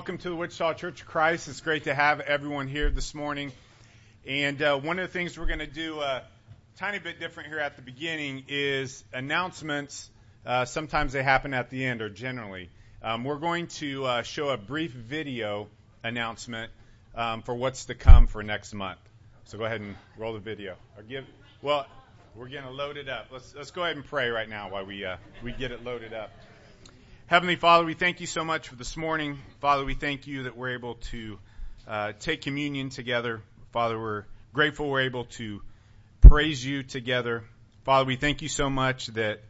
Welcome to the Wichita Church of Christ. It's great to have everyone here this morning. And uh, one of the things we're going to do a uh, tiny bit different here at the beginning is announcements. Uh, sometimes they happen at the end, or generally. Um, we're going to uh, show a brief video announcement um, for what's to come for next month. So go ahead and roll the video. Or give. Well, we're going to load it up. Let's let's go ahead and pray right now while we uh, we get it loaded up. Heavenly Father, we thank you so much for this morning. Father, we thank you that we're able to uh, take communion together. Father, we're grateful we're able to praise you together. Father, we thank you so much that,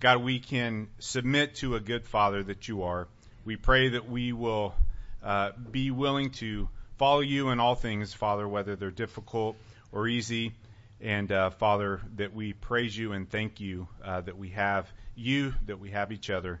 God, we can submit to a good Father that you are. We pray that we will uh, be willing to follow you in all things, Father, whether they're difficult or easy. And uh, Father, that we praise you and thank you uh, that we have you, that we have each other.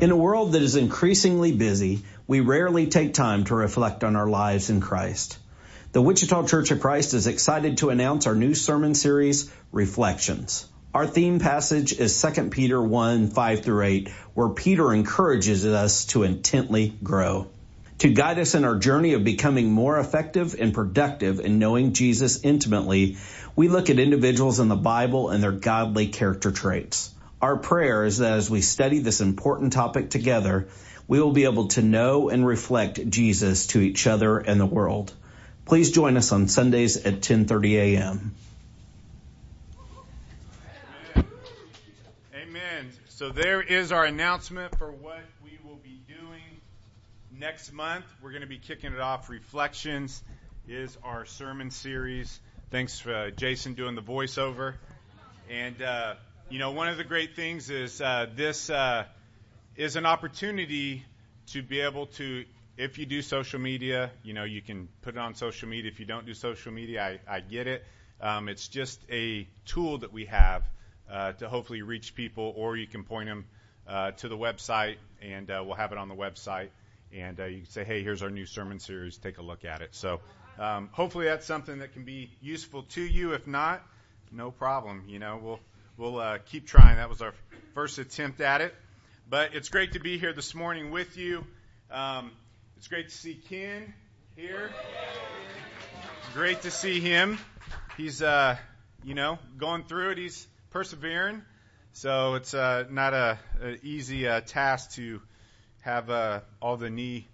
In a world that is increasingly busy, we rarely take time to reflect on our lives in Christ. The Wichita Church of Christ is excited to announce our new sermon series, Reflections. Our theme passage is 2 Peter 1, 5 through 8, where Peter encourages us to intently grow. To guide us in our journey of becoming more effective and productive in knowing Jesus intimately, we look at individuals in the Bible and their godly character traits. Our prayer is that as we study this important topic together, we will be able to know and reflect Jesus to each other and the world. Please join us on Sundays at 10:30 a.m. Amen. So there is our announcement for what we will be doing next month. We're going to be kicking it off. Reflections is our sermon series. Thanks for uh, Jason doing the voiceover. And uh, you know, one of the great things is uh, this uh, is an opportunity to be able to, if you do social media, you know, you can put it on social media. If you don't do social media, I, I get it. Um, it's just a tool that we have uh, to hopefully reach people, or you can point them uh, to the website, and uh, we'll have it on the website. And uh, you can say, hey, here's our new sermon series. Take a look at it. So um, hopefully that's something that can be useful to you. If not, no problem. You know, we'll we'll uh, keep trying. That was our first attempt at it. But it's great to be here this morning with you. Um, it's great to see Ken here. Great to see him. He's, uh, you know, going through it. He's persevering. So it's uh, not a, a easy uh, task to have uh, all the knee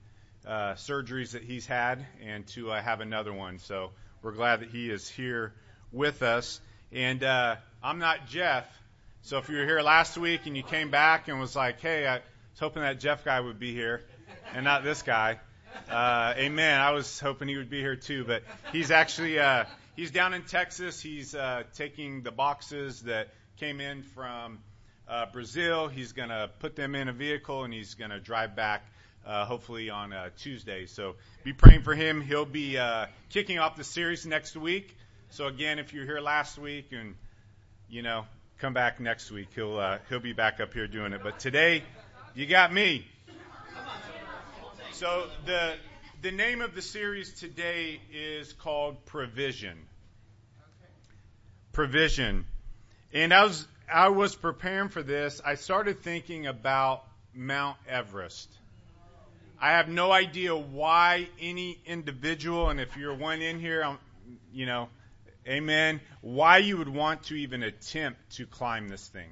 uh, surgeries that he's had and to uh, have another one. So we're glad that he is here with us. And uh, I'm not Jeff. So if you were here last week and you came back and was like, hey, I was hoping that Jeff guy would be here and not this guy. Uh, amen. I was hoping he would be here too, but he's actually uh, he's down in Texas. He's uh, taking the boxes that came in from uh, Brazil. He's going to put them in a vehicle and he's going to drive back. Uh, hopefully on uh, Tuesday. So be praying for him. He'll be uh, kicking off the series next week. So again, if you were here last week and you know, come back next week. He'll uh, he'll be back up here doing it. But today, you got me. So the the name of the series today is called Provision. Provision. And as I was preparing for this, I started thinking about Mount Everest. I have no idea why any individual, and if you're one in here, I'm, you know, Amen. Why you would want to even attempt to climb this thing.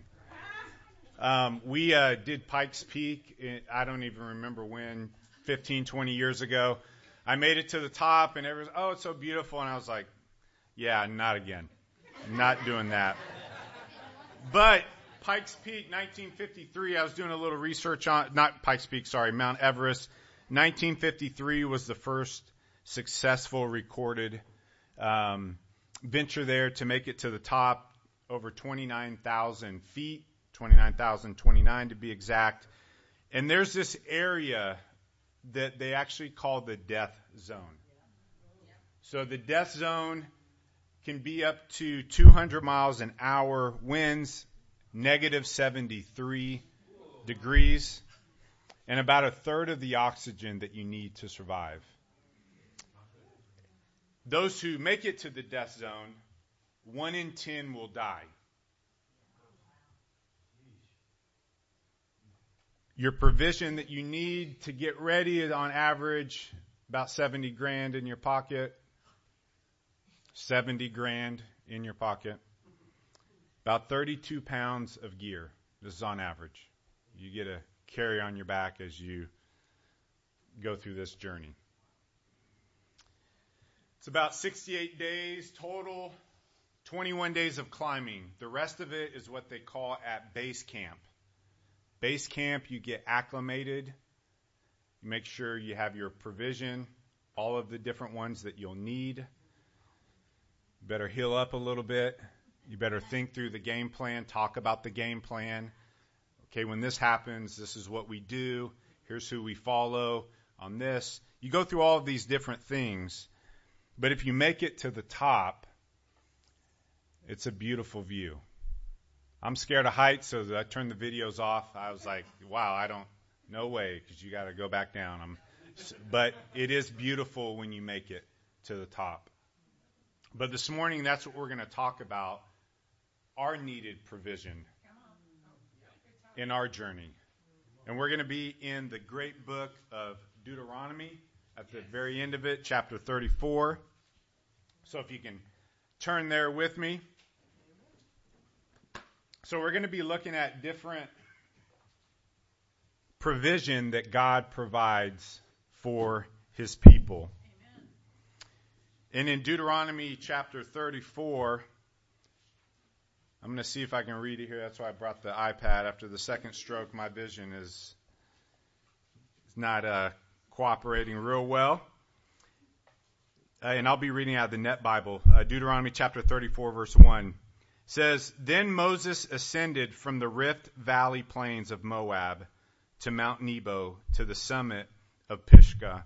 Um, we uh, did Pikes Peak. I don't even remember when, 15, 20 years ago. I made it to the top, and everyone's, oh, it's so beautiful. And I was like, yeah, not again. Not doing that. But Pikes Peak, 1953, I was doing a little research on, not Pikes Peak, sorry, Mount Everest. 1953 was the first successful recorded um, venture there to make it to the top, over 29,000 feet, 29,029 to be exact. And there's this area that they actually call the death zone. So the death zone, can be up to 200 miles an hour, winds negative 73 degrees, and about a third of the oxygen that you need to survive. Those who make it to the death zone, one in ten will die. Your provision that you need to get ready is on average about 70 grand in your pocket. 70 grand in your pocket. About 32 pounds of gear. This is on average. You get to carry on your back as you go through this journey. It's about 68 days total, 21 days of climbing. The rest of it is what they call at base camp. Base camp, you get acclimated. You make sure you have your provision, all of the different ones that you'll need. You better heal up a little bit. You better think through the game plan, talk about the game plan. Okay, when this happens, this is what we do. Here's who we follow on this. You go through all of these different things. But if you make it to the top, it's a beautiful view. I'm scared of heights, so I turned the videos off. I was like, wow, I don't, no way, because you got to go back down. I'm, but it is beautiful when you make it to the top. But this morning, that's what we're going to talk about our needed provision in our journey. And we're going to be in the great book of Deuteronomy at the very end of it, chapter 34. So if you can turn there with me. So we're going to be looking at different provision that God provides for his people. And in Deuteronomy chapter 34, I'm going to see if I can read it here. That's why I brought the iPad. After the second stroke, my vision is, is not uh, cooperating real well. Uh, and I'll be reading out of the Net Bible. Uh, Deuteronomy chapter 34, verse 1 says, Then Moses ascended from the Rift Valley plains of Moab to Mount Nebo to the summit of Pisgah,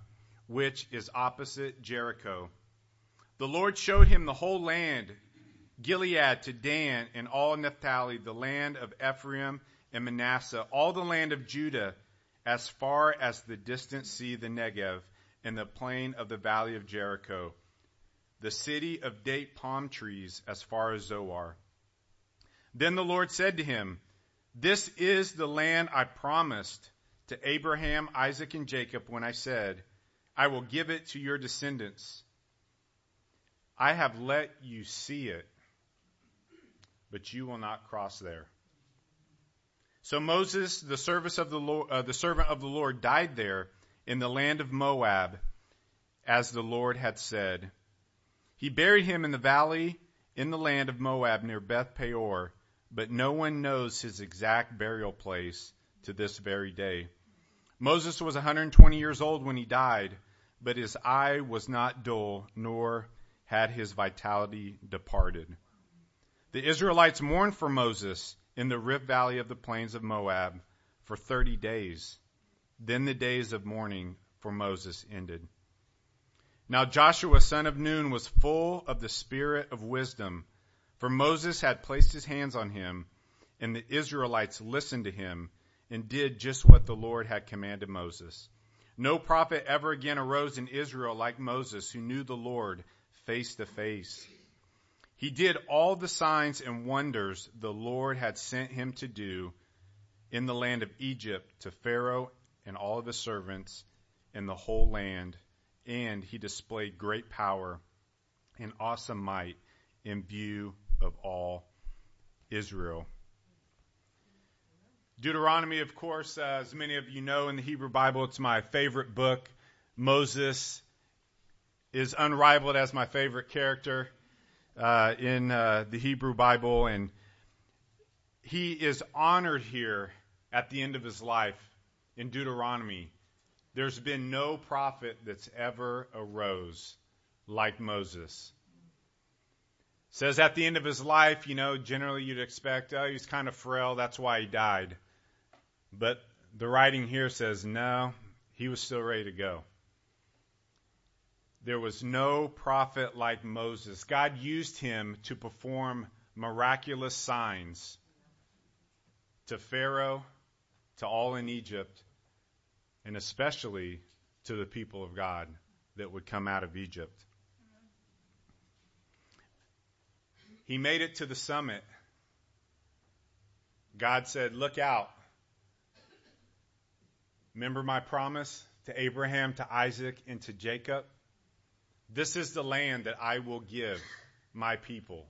which is opposite Jericho. The Lord showed him the whole land, Gilead to Dan and all Naphtali, the land of Ephraim and Manasseh, all the land of Judah, as far as the distant sea, the Negev, and the plain of the valley of Jericho, the city of date palm trees, as far as Zoar. Then the Lord said to him, This is the land I promised to Abraham, Isaac, and Jacob when I said, I will give it to your descendants. I have let you see it, but you will not cross there. So Moses, the, of the, Lord, uh, the servant of the Lord, died there in the land of Moab, as the Lord had said. He buried him in the valley in the land of Moab near Beth Peor but no one knows his exact burial place to this very day. Moses was 120 years old when he died, but his eye was not dull, nor had his vitality departed. The Israelites mourned for Moses in the Rift Valley of the plains of Moab for 30 days. Then the days of mourning for Moses ended. Now Joshua son of Nun was full of the spirit of wisdom for Moses had placed his hands on him, and the Israelites listened to him and did just what the Lord had commanded Moses. No prophet ever again arose in Israel like Moses, who knew the Lord face to face. He did all the signs and wonders the Lord had sent him to do in the land of Egypt to Pharaoh and all of his servants in the whole land, and he displayed great power and awesome might in view of all Israel. Deuteronomy, of course, as many of you know in the Hebrew Bible, it's my favorite book. Moses is unrivaled as my favorite character uh, in uh, the Hebrew Bible, and he is honored here at the end of his life in Deuteronomy. There's been no prophet that's ever arose like Moses says at the end of his life, you know, generally you'd expect, oh, he's kind of frail, that's why he died. But the writing here says, no, he was still ready to go. there was no prophet like Moses. God used him to perform miraculous signs to Pharaoh, to all in Egypt, and especially to the people of God that would come out of Egypt. He made it to the summit. God said, Look out. Remember my promise to Abraham, to Isaac, and to Jacob? This is the land that I will give my people.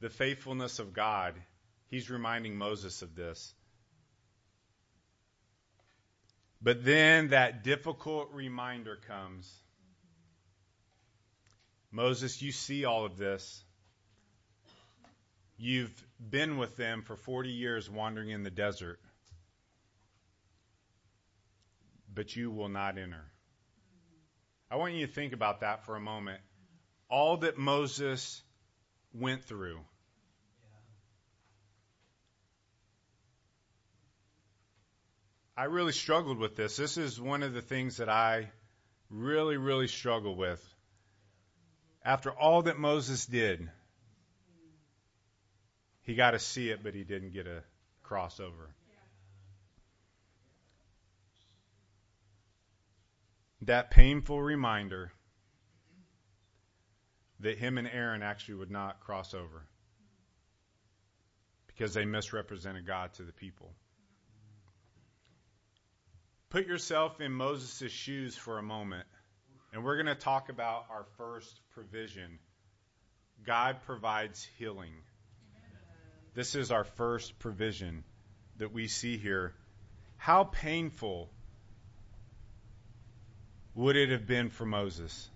The faithfulness of God. He's reminding Moses of this. But then that difficult reminder comes Moses, you see all of this. You've been with them for 40 years wandering in the desert, but you will not enter. I want you to think about that for a moment. All that Moses went through. I really struggled with this. This is one of the things that I really, really struggle with. After all that Moses did, he got to see it, but he didn't get a crossover. that painful reminder that him and Aaron actually would not cross over because they misrepresented God to the people. Put yourself in Moses' shoes for a moment, and we're going to talk about our first provision. God provides healing. This is our first provision that we see here. How painful would it have been for Moses?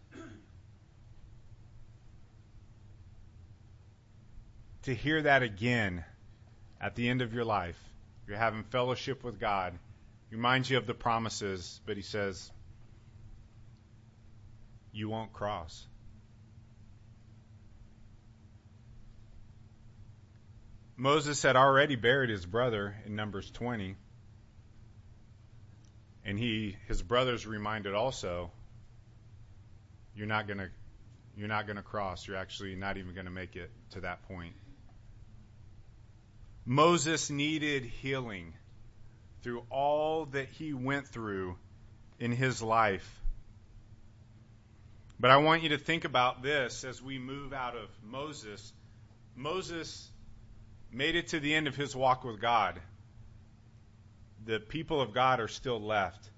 To hear that again at the end of your life, you're having fellowship with God, reminds you of the promises, but he says, You won't cross. Moses had already buried his brother in Numbers 20. And he, his brothers reminded also, you're not to, you're not to cross. You're actually not even to make it to that point. Moses needed healing through all that he went through in his life. But I want you to think about this as we move out of Moses. Moses made it to the end of his walk with God the people of God are still left.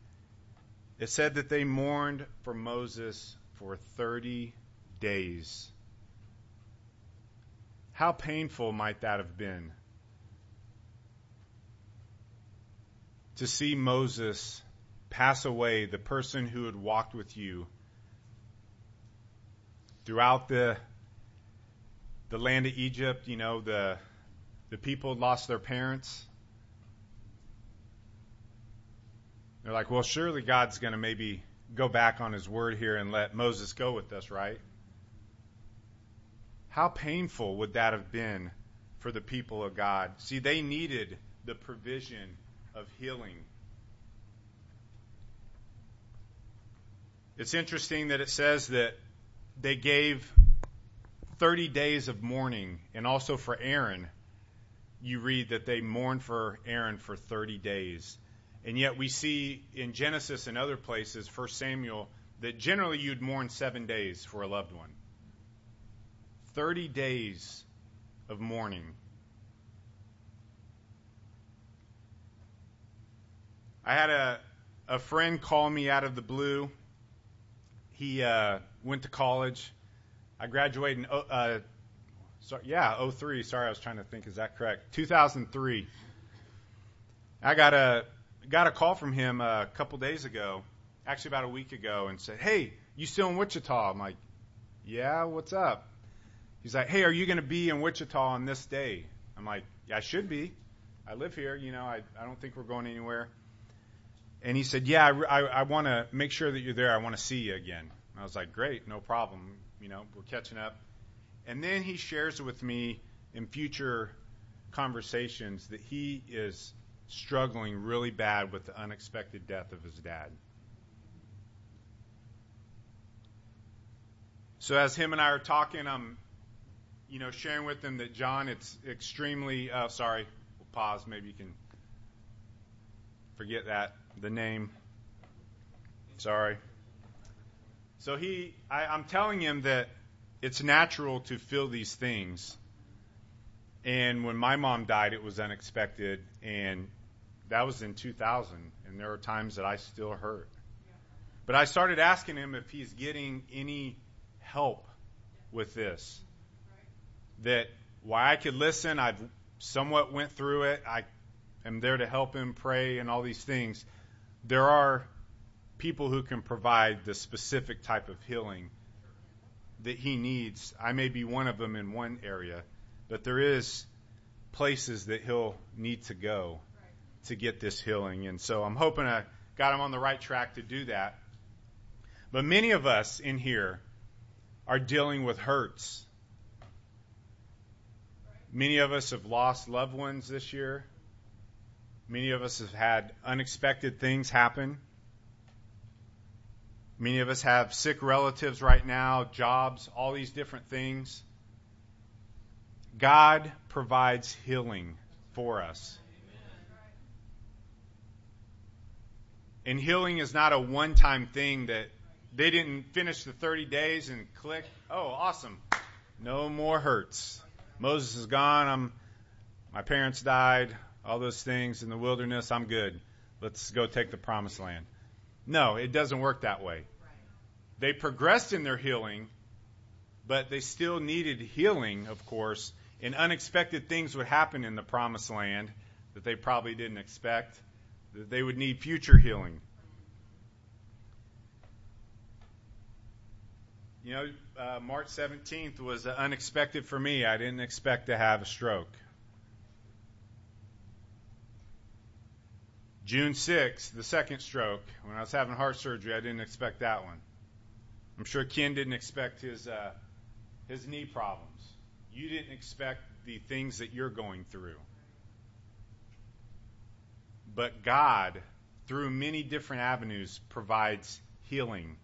It said that they mourned for Moses for 30 days. How painful might that have been? To see Moses pass away, the person who had walked with you throughout the the land of Egypt, you know, the the people lost their parents. They're like, well, surely God's going to maybe go back on his word here and let Moses go with us, right? How painful would that have been for the people of God? See, they needed the provision of healing. It's interesting that it says that they gave 30 days of mourning, and also for Aaron, you read that they mourned for Aaron for 30 days. And yet we see in Genesis and other places, 1 Samuel, that generally you'd mourn seven days for a loved one. 30 days of mourning. I had a, a friend call me out of the blue. He uh, went to college. I graduated in, uh, sorry, yeah, 03. Sorry, I was trying to think. Is that correct? 2003. I got a got a call from him a couple days ago, actually about a week ago, and said, "Hey, you still in Wichita?" I'm like, "Yeah, what's up?" He's like, "Hey, are you going to be in Wichita on this day?" I'm like, "Yeah, I should be. I live here. You know, I I don't think we're going anywhere." And he said, "Yeah, I, I, I want to make sure that you're there. I want to see you again." And I was like, "Great, no problem. You know, we're catching up." And then he shares with me in future conversations that he is struggling really bad with the unexpected death of his dad. So as him and I are talking, I'm, you know, sharing with him that John, it's extremely. Uh, sorry, we'll pause. Maybe you can forget that the name. Sorry. So he, I, I'm telling him that it's natural to feel these things. And when my mom died, it was unexpected, and that was in 2000. And there are times that I still hurt. But I started asking him if he's getting any help with this. That why I could listen, I've somewhat went through it. I am there to help him pray and all these things. There are people who can provide the specific type of healing that he needs. I may be one of them in one area, but there is places that he'll need to go to get this healing. And so I'm hoping I got him on the right track to do that. But many of us in here are dealing with hurts. Many of us have lost loved ones this year. Many of us have had unexpected things happen. Many of us have sick relatives right now, jobs, all these different things. God provides healing for us. And healing is not a one time thing that they didn't finish the 30 days and click, oh, awesome. No more hurts. Moses is gone. I'm, my parents died. All those things in the wilderness. I'm good. Let's go take the promised land. No, it doesn't work that way. They progressed in their healing, but they still needed healing, of course, and unexpected things would happen in the promised land that they probably didn't expect, that they would need future healing. You know, uh, March 17th was unexpected for me. I didn't expect to have a stroke. June 6th, the second stroke, when I was having heart surgery, I didn't expect that one. I'm sure Ken didn't expect his uh, his knee problems. You didn't expect the things that you're going through. But God, through many different avenues, provides healing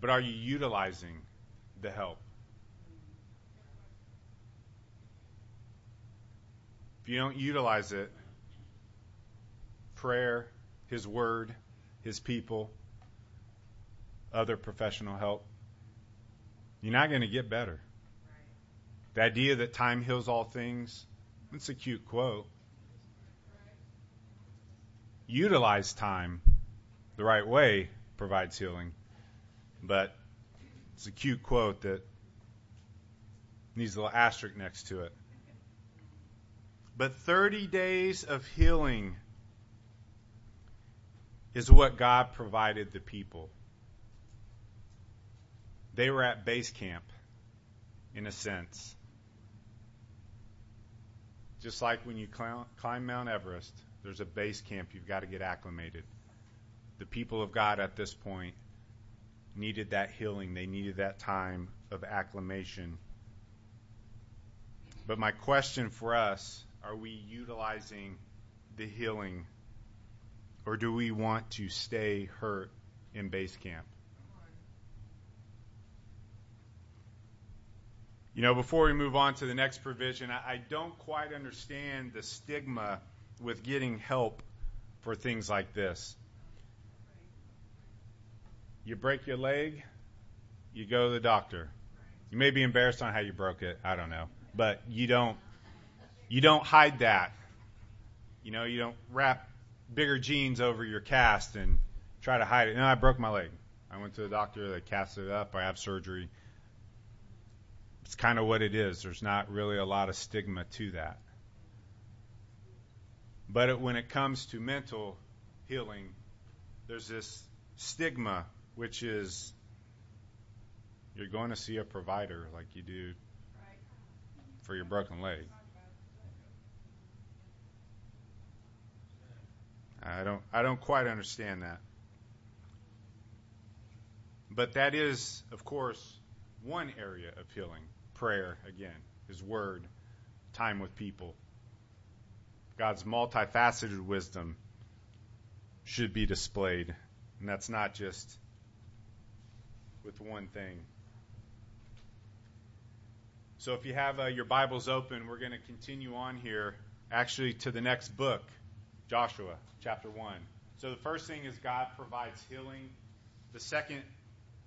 But are you utilizing the help? You don't utilize it, prayer, His Word, His people, other professional help, you're not going to get better. The idea that time heals all things, it's a cute quote. Utilize time the right way provides healing. But it's a cute quote that needs a little asterisk next to it. But 30 days of healing is what God provided the people. They were at base camp, in a sense. Just like when you climb Mount Everest, there's a base camp you've got to get acclimated. The people of God at this point needed that healing. They needed that time of acclimation. But my question for us are we utilizing the healing or do we want to stay hurt in base camp? You know, before we move on to the next provision, I, don't quite understand the stigma with getting help for things like this. You break your leg, you go to the doctor. You may be embarrassed on how you broke it. I don't know, but you don't you don't hide that. You know, you don't wrap bigger jeans over your cast and try to hide it. No, I broke my leg. I went to the doctor. They casted it up. I have surgery. It's kind of what it is. There's not really a lot of stigma to that. But it, when it comes to mental healing, there's this stigma which is you're going to see a provider like you do for your broken leg. I don't I don't quite understand that. But that is, of course, one area of healing. Prayer, again, His Word, time with people. God's multifaceted wisdom should be displayed. And that's not just with one thing. So if you have uh, your Bibles open, we're going to continue on here, actually, to the next book, Joshua, chapter 1. So the first thing is God provides healing. The second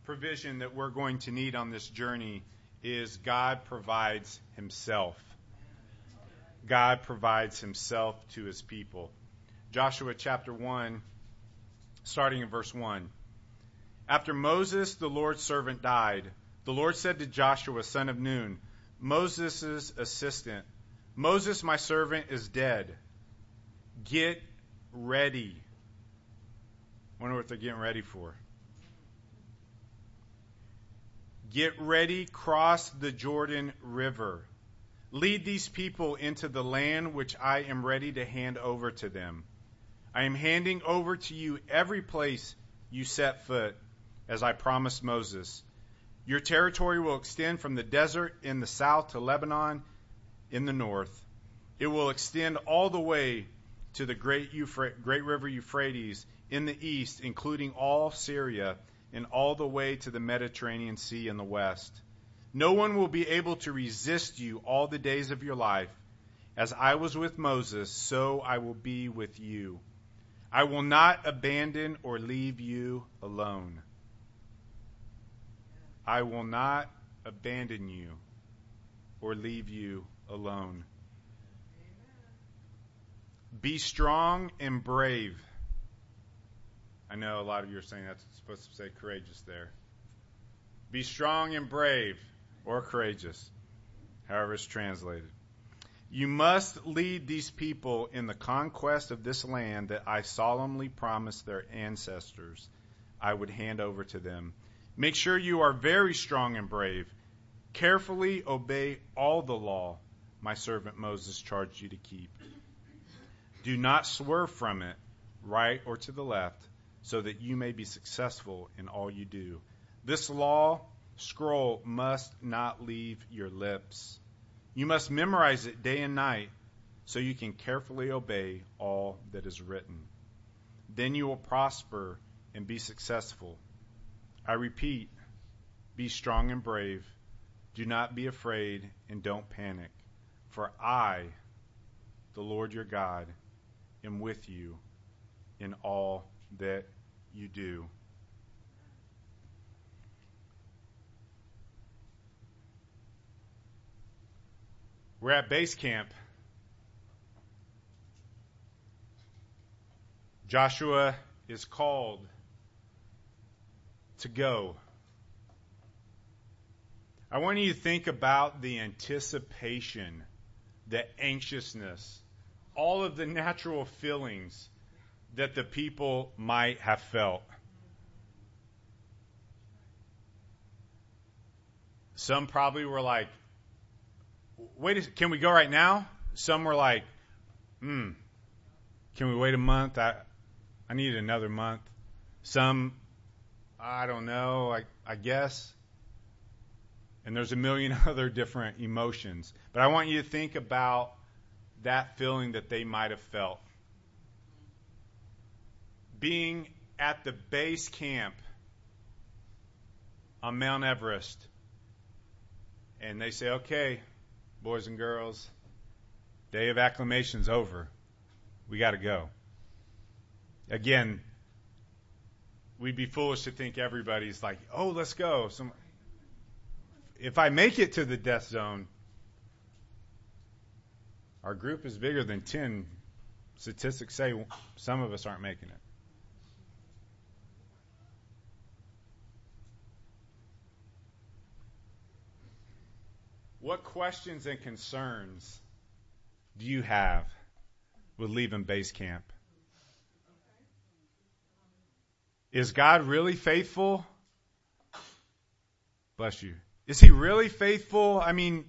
provision that we're going to need on this journey is God provides Himself. God provides Himself to His people. Joshua chapter 1, starting in verse 1. After Moses, the Lord's servant, died, the Lord said to Joshua, son of Nun, Moses' assistant, Moses, my servant, is dead. Get ready. Wonder what they're getting ready for. Get ready, cross the Jordan River. Lead these people into the land which I am ready to hand over to them. I am handing over to you every place you set foot, as I promised Moses. Your territory will extend from the desert in the south to Lebanon in the north. It will extend all the way to the great, Euphra- great river Euphrates in the east, including all Syria, and all the way to the Mediterranean Sea in the west. No one will be able to resist you all the days of your life. As I was with Moses, so I will be with you. I will not abandon or leave you alone. I will not abandon you or leave you alone. Be strong and brave. I know a lot of you are saying that's supposed to say courageous there. Be strong and brave or courageous, however it's translated. You must lead these people in the conquest of this land that I solemnly promised their ancestors I would hand over to them. Make sure you are very strong and brave. Carefully obey all the law my servant Moses charged you to keep. Do not swerve from it, right or to the left, so that you may be successful in all you do. This law scroll must not leave your lips. You must memorize it day and night so you can carefully obey all that is written. Then you will prosper and be successful. I repeat, be strong and brave. Do not be afraid and don't panic, for I, the Lord your God, am with you in all that you do. We're at base camp. Joshua is called to go. I want you to think about the anticipation, the anxiousness, all of the natural feelings that the people might have felt. Some probably were like, wait, can we go right now? Some were like, hmm, can we wait a month? I, I need another month. Some I don't know, I, I guess. And there's a million other different emotions. But I want you to think about that feeling that they might have felt. Being at the base camp on Mount Everest, and they say, okay, boys and girls, day of acclamation's over. We got to go. Again, we'd be foolish to think everybody's like, oh, let's go. Some, if I make it to the death zone, our group is bigger than 10. Statistics say some of us aren't making it. What questions and concerns do you have with leaving base camp? Is God really faithful? Bless you. Is he really faithful? I mean,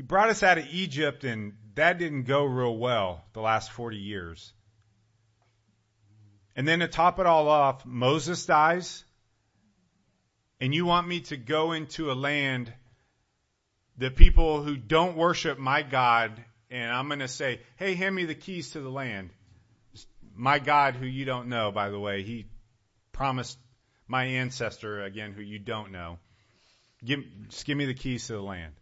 he brought us out of Egypt and that didn't go real well the last 40 years. And then to top it all off, Moses dies. And you want me to go into a land that people who don't worship my God, and I'm going to say, hey, hand me the keys to the land. My God, who you don't know, by the way, he promised my ancestor, again, who you don't know. Give, just give me the keys to the land.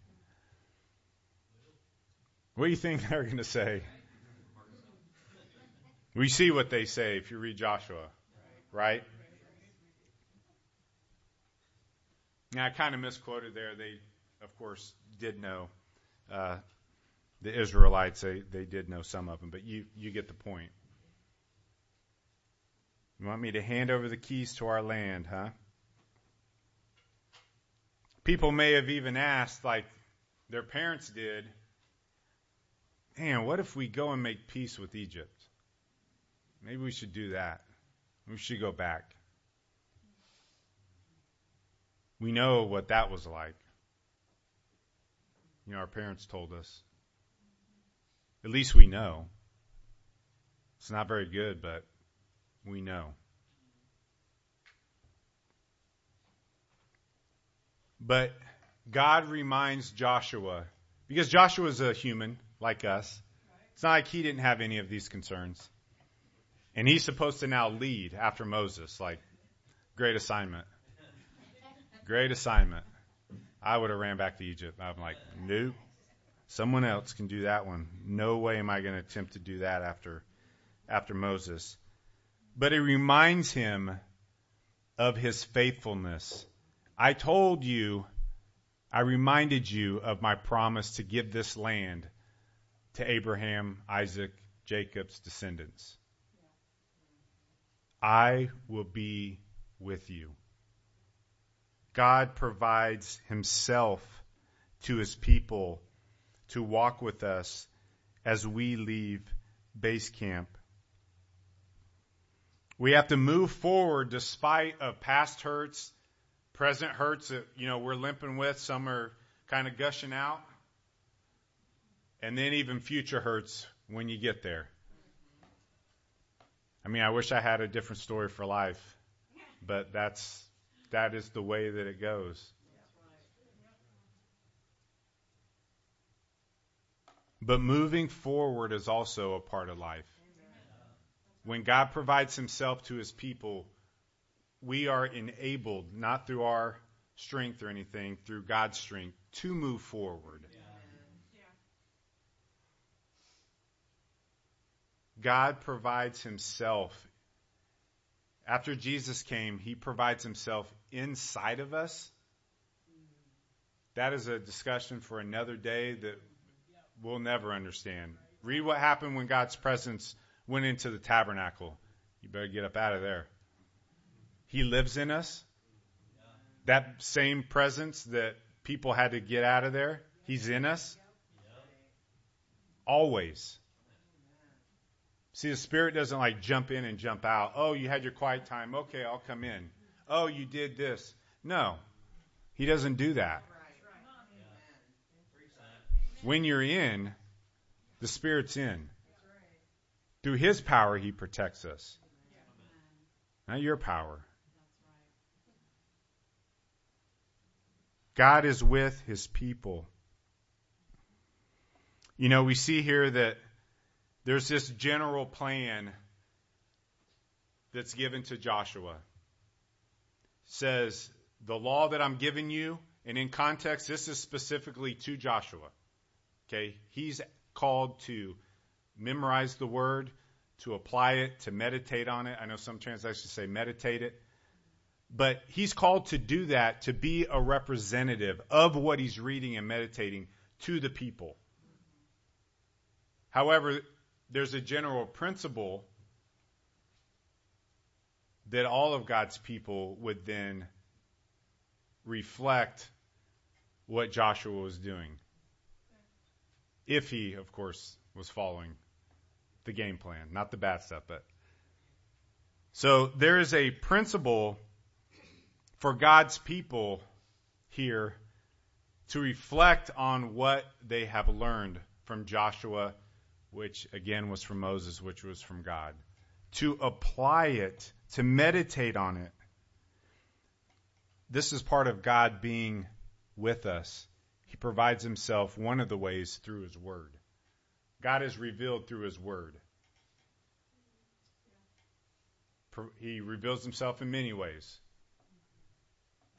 What do you think they're going to say? We see what they say if you read Joshua, right? Now, I kind of misquoted there. They, of course, did know. Uh, the Israelites, they, they did know some of them, but you, you get the point. You want me to hand over the keys to our land, huh? People may have even asked, like their parents did, man, what if we go and make peace with Egypt? Maybe we should do that. We should go back. We know what that was like. You know, our parents told us. At least we know. It's not very good, but we know. But God reminds Joshua, because Joshua is a human like us. It's not like he didn't have any of these concerns. And he's supposed to now lead after Moses, like, great assignment. Great assignment. I would have ran back to Egypt. I'm like, nope. Someone else can do that one. No way am I going to attempt to do that after after Moses. But it reminds him of his faithfulness. I told you, I reminded you of my promise to give this land to Abraham, Isaac, Jacob's descendants. I will be with you. God provides himself to his people to walk with us as we leave base camp. We have to move forward despite of past hurts, present hurts that you know we're limping with, some are kind of gushing out, and then even future hurts when you get there. I mean, I wish I had a different story for life, but that's that is the way that it goes. But moving forward is also a part of life. When God provides Himself to His people, we are enabled, not through our strength or anything, through God's strength, to move forward. God provides Himself. After Jesus came, He provides Himself inside of us. That is a discussion for another day that we'll never understand. Read what happened when God's presence went into the tabernacle. You better get up out of there. He lives in us. That same presence that people had to get out of there, He's in us. Always. See, the Spirit doesn't like jump in and jump out. Oh, you had your quiet time. Okay, I'll come in. Oh, you did this. No, He doesn't do that. When you're in, the Spirit's in. Through His power, He protects us. Not your power. God is with His people. You know, we see here that there's this general plan that's given to Joshua. It says, the law that I'm giving you, and in context, this is specifically to Joshua. Okay? He's called to memorize the word, to apply it, to meditate on it. I know some translations say meditate it. But he's called to do that, to be a representative of what he's reading and meditating to the people. However, there's a general principle that all of God's people would then reflect what Joshua was doing. If he, of course, was following the game plan, not the bad stuff, but so there is a principle for God's people here to reflect on what they have learned from Joshua, which again was from Moses, which was from God, to apply it, to meditate on it. This is part of God being with us. He provides himself one of the ways through his word. God is revealed through his word. He reveals himself in many ways.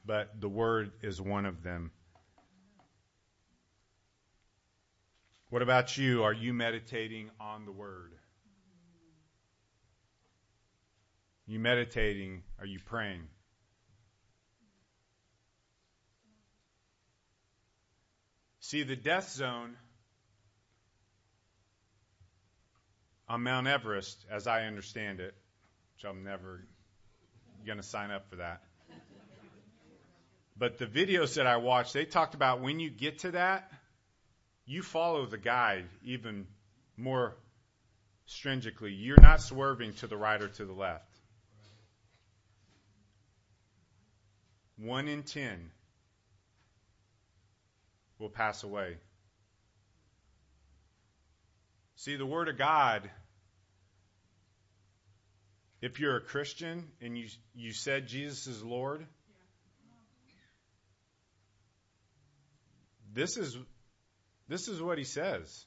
but the Word is one of them. What about you? Are you meditating on the Word? You meditating? Are you praying? See, the death zone on Mount Everest, as I understand it, which I'm never going to sign up for that. But the videos that I watched, they talked about when you get to that, you follow the guide even more stringently. You're not swerving to the right or to the left. One in ten will pass away. See, the Word of God, if you're a Christian and you, you said Jesus is Lord, this is, this is what He says.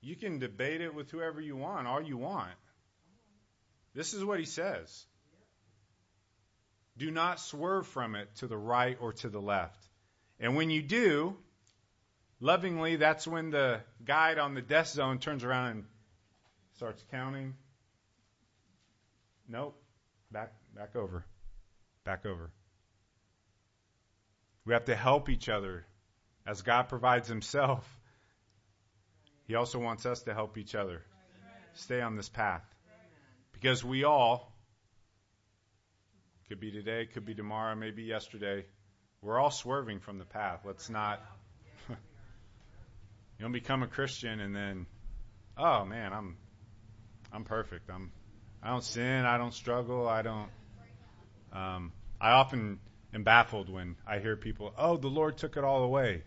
You can debate it with whoever you want, all you want. This is what He says. Do not swerve from it to the right or to the left. And when you do, lovingly, that's when the guide on the death zone turns around and starts counting. Nope. Back back over. Back over. We have to help each other. As God provides himself, he also wants us to help each other. Stay on this path. Because we all could be today, could be tomorrow, maybe yesterday we're all swerving from the path. Let's not. you don't become a Christian and then, oh man, I'm, I'm perfect. I'm, I don't sin. I don't struggle. I don't. Um, I often am baffled when I hear people, oh, the Lord took it all away.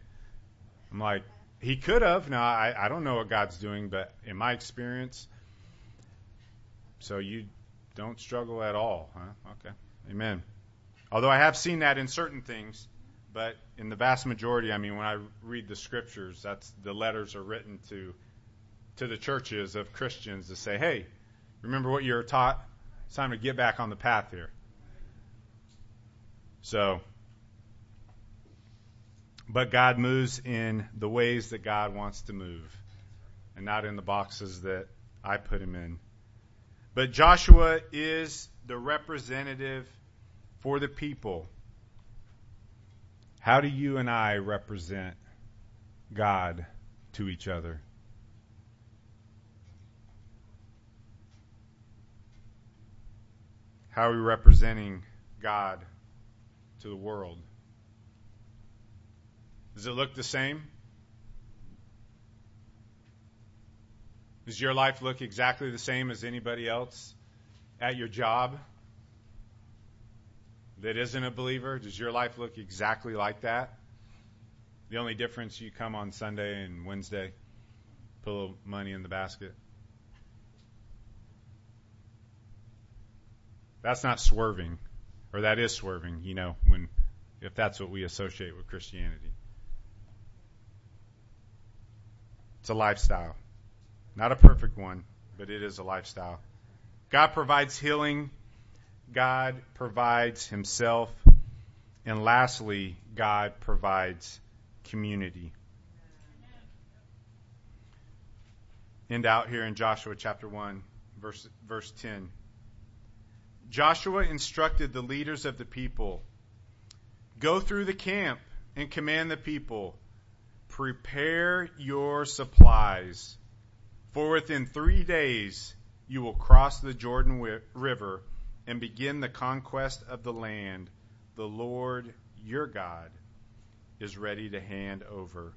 I'm like, He could have. Now I, I don't know what God's doing, but in my experience, so you don't struggle at all, huh? Okay, Amen. Although I have seen that in certain things, but in the vast majority, I mean, when I read the scriptures, that's the letters are written to to the churches of Christians to say, "Hey, remember what you were taught? It's time to get back on the path here." So, but God moves in the ways that God wants to move, and not in the boxes that I put him in. But Joshua is the representative for the people. How do you and I represent God to each other? How are we representing God to the world? Does it look the same? Does your life look exactly the same as anybody else at your job? that isn't a believer? Does your life look exactly like that? The only difference you come on Sunday and Wednesday, put a little money in the basket. That's not swerving, or that is swerving, you know, when if that's what we associate with Christianity. It's a lifestyle. Not a perfect one, but it is a lifestyle. God provides healing God provides himself. And lastly, God provides community. End out here in Joshua chapter 1, verse, verse 10. Joshua instructed the leaders of the people Go through the camp and command the people, prepare your supplies, for within three days you will cross the Jordan River and begin the conquest of the land the Lord your God is ready to hand over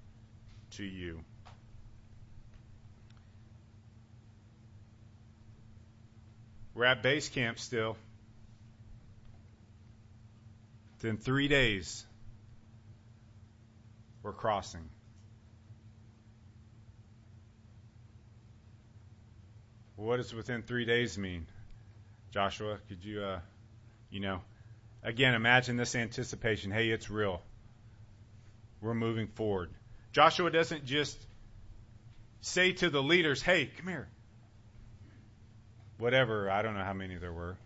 to you. We're at base camp still. Within three days, we're crossing. What does within three days mean? Joshua, could you, uh, you know, again, imagine this anticipation. Hey, it's real. We're moving forward. Joshua doesn't just say to the leaders, hey, come here. Whatever, I don't know how many there were.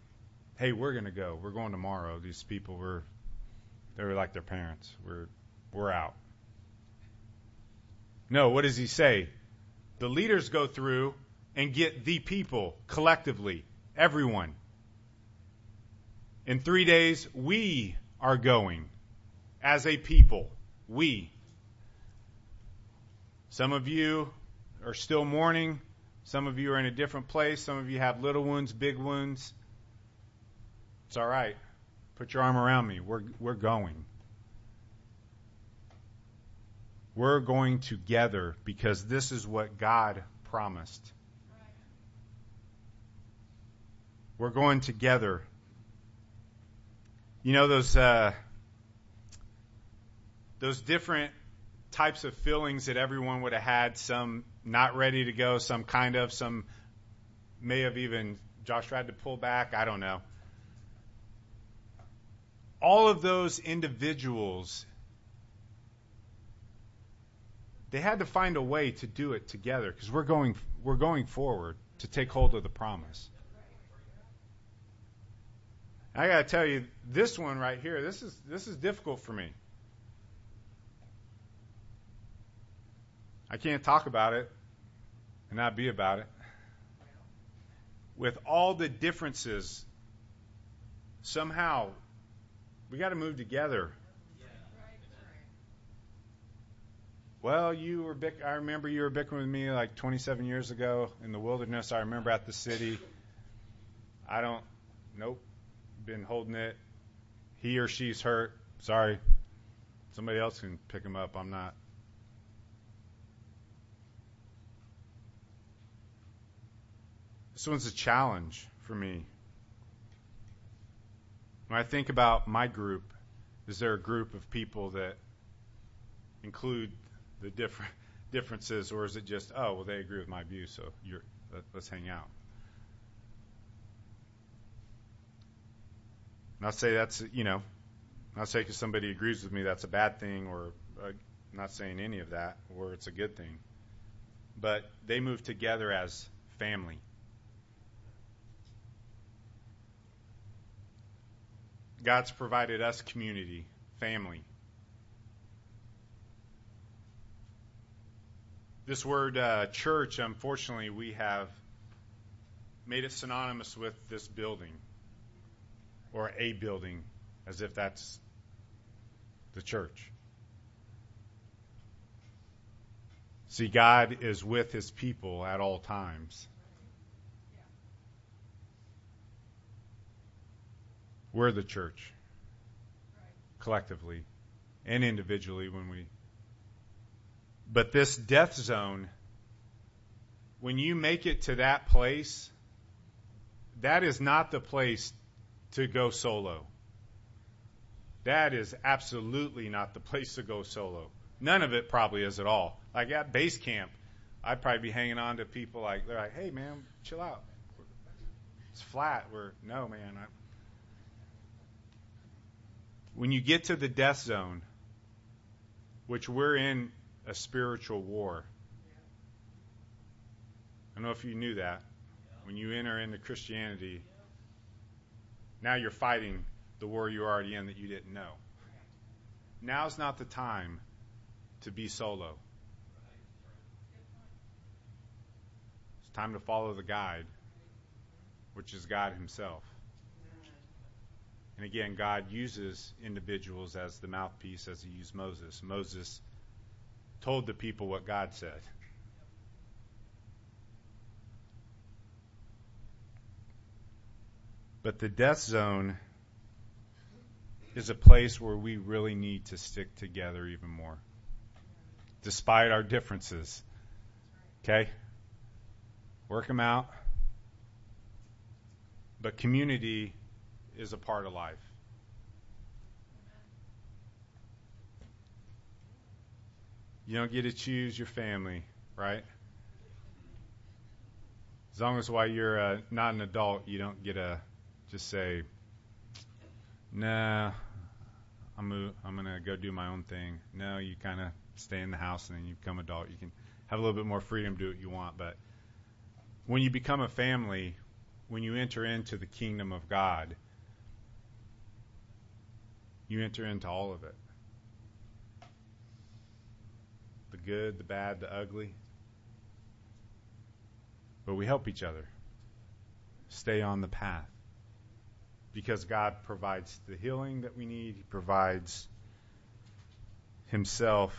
hey, we're going to go. We're going tomorrow. These people were, they were like their parents. We're, we're out. No, what does he say? The leaders go through and get the people collectively, everyone. In three days, we are going as a people. We. Some of you are still mourning. Some of you are in a different place. Some of you have little wounds, big wounds. It's all right. Put your arm around me. We're, we're going. We're going together because this is what God promised. We're going together. You know those uh, those different types of feelings that everyone would have had. Some not ready to go. Some kind of. Some may have even Josh tried to pull back. I don't know. All of those individuals they had to find a way to do it together because we're going we're going forward to take hold of the promise. I got to tell you, this one right here, this is this is difficult for me. I can't talk about it and not be about it. With all the differences, somehow we got to move together Well, you were bick- I remember you were bickering with me like 27 years ago in the wilderness. I remember at the city. I don't. Nope. Been holding it. He or she's hurt. Sorry. Somebody else can pick him up. I'm not. This one's a challenge for me. When I think about my group, is there a group of people that include the different differences, or is it just, oh, well, they agree with my view, so you're, let, let's hang out? Not say that's, you know, not say because somebody agrees with me that's a bad thing, or uh, not saying any of that, or it's a good thing. But they move together as family. God's provided us community, family. This word uh, church, unfortunately, we have made it synonymous with this building or a building as if that's the church. See, God is with his people at all times. We're the church, collectively and individually when we but this death zone, when you make it to that place, that is not the place to go solo. That is absolutely not the place to go solo. None of it probably is at all. Like at base camp, I'd probably be hanging on to people like they're like, "Hey man, chill out. It's flat." We're no man. I, when you get to the death zone, which we're in a spiritual war. I don't know if you knew that. When you enter into Christianity, now you're fighting the war you're already in that you didn't know. Now's not the time to be solo. It's time to follow the guide, which is God Himself. And again, God uses individuals as the mouthpiece as He used Moses. Moses told the people what God said. But the death zone is a place where we really need to stick together even more, despite our differences. Okay? Work them out. But community is a part of life. You don't get to choose your family, right? As long as while you're uh, not an adult, you don't get to just say, "Nah, I'm a, I'm gonna go do my own thing." No, you kind of stay in the house and then you become adult. You can have a little bit more freedom do what you want, but when you become a family, when you enter into the kingdom of God, You enter into all of it the good, the bad, the ugly. But we help each other stay on the path because God provides the healing that we need, He provides Himself.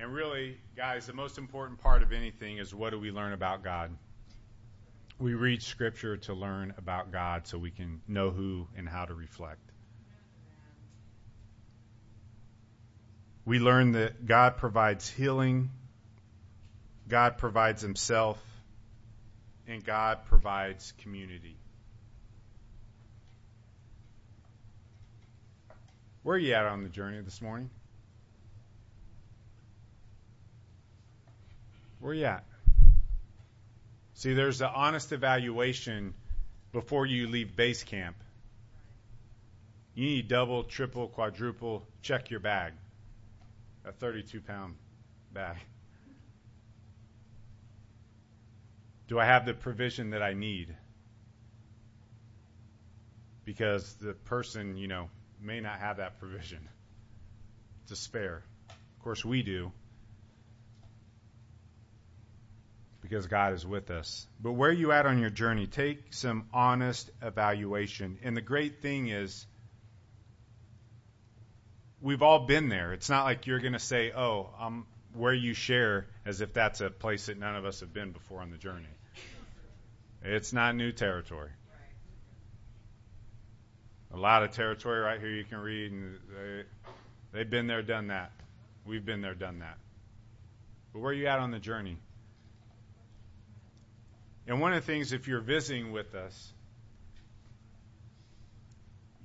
And really, guys, the most important part of anything is what do we learn about God? We read Scripture to learn about God so we can know who and how to reflect. We learn that God provides healing, God provides Himself, and God provides community. Where are you at on the journey this morning? Where are you at? See, there's an honest evaluation before you leave base camp. You need double, triple, quadruple, check your bag. A 32 pound bag. Do I have the provision that I need? Because the person, you know, may not have that provision to spare. Of course, we do. Because God is with us. But where you at on your journey? Take some honest evaluation. And the great thing is, we've all been there. It's not like you're going to say, oh, I'm where you share as if that's a place that none of us have been before on the journey. It's not new territory. A lot of territory right here you can read, and they, they've been there, done that. We've been there, done that. But where are you at on the journey? And one of the things, if you're visiting with us,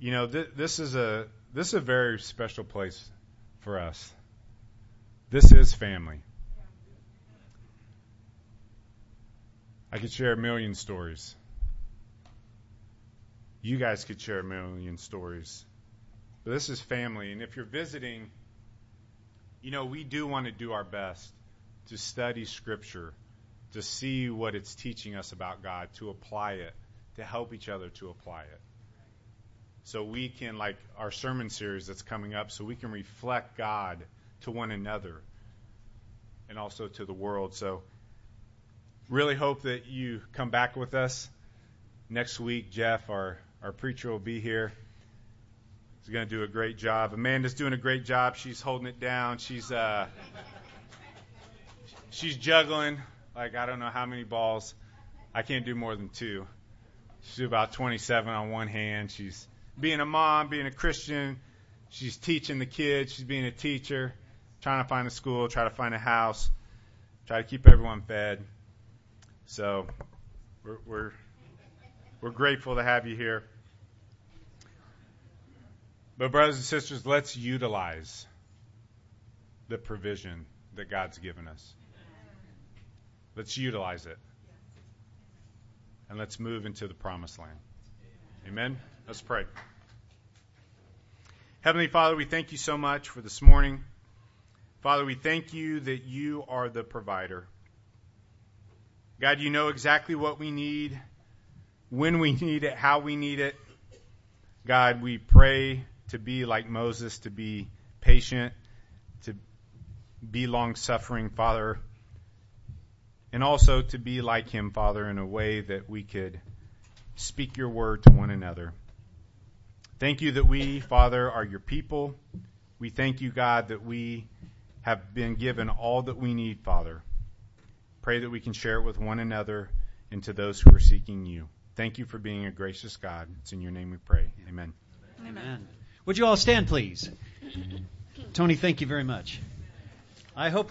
you know, th- this is a this is a very special place for us. This is family. I could share a million stories. You guys could share a million stories. But this is family. And if you're visiting, you know, we do want to do our best to study Scripture, to see what it's teaching us about God, to apply it, to help each other to apply it. So we can, like our sermon series that's coming up, so we can reflect God to one another and also to the world. So really hope that you come back with us next week. Jeff, our, our preacher, will be here. He's going to do a great job. Amanda's doing a great job. She's holding it down. She's uh, she's juggling like I don't know how many balls. I can't do more than two. She's about 27 on one hand. She's being a mom, being a Christian. She's teaching the kids. She's being a teacher, trying to find a school, try to find a house, try to keep everyone fed. So we're, we're, we're grateful to have you here. But, brothers and sisters, let's utilize the provision that God's given us. Let's utilize it. And let's move into the promised land. Amen. Let's pray. Heavenly Father, we thank you so much for this morning. Father, we thank you that you are the provider. God, you know exactly what we need, when we need it, how we need it. God, we pray to be like Moses, to be patient, to be long suffering, Father, and also to be like him, Father, in a way that we could speak your word to one another. Thank you that we, Father, are your people. We thank you, God, that we have been given all that we need, Father. Pray that we can share it with one another and to those who are seeking you. Thank you for being a gracious God. It's in your name we pray. Amen. Amen. Would you all stand, please? Tony, thank you very much. I hope.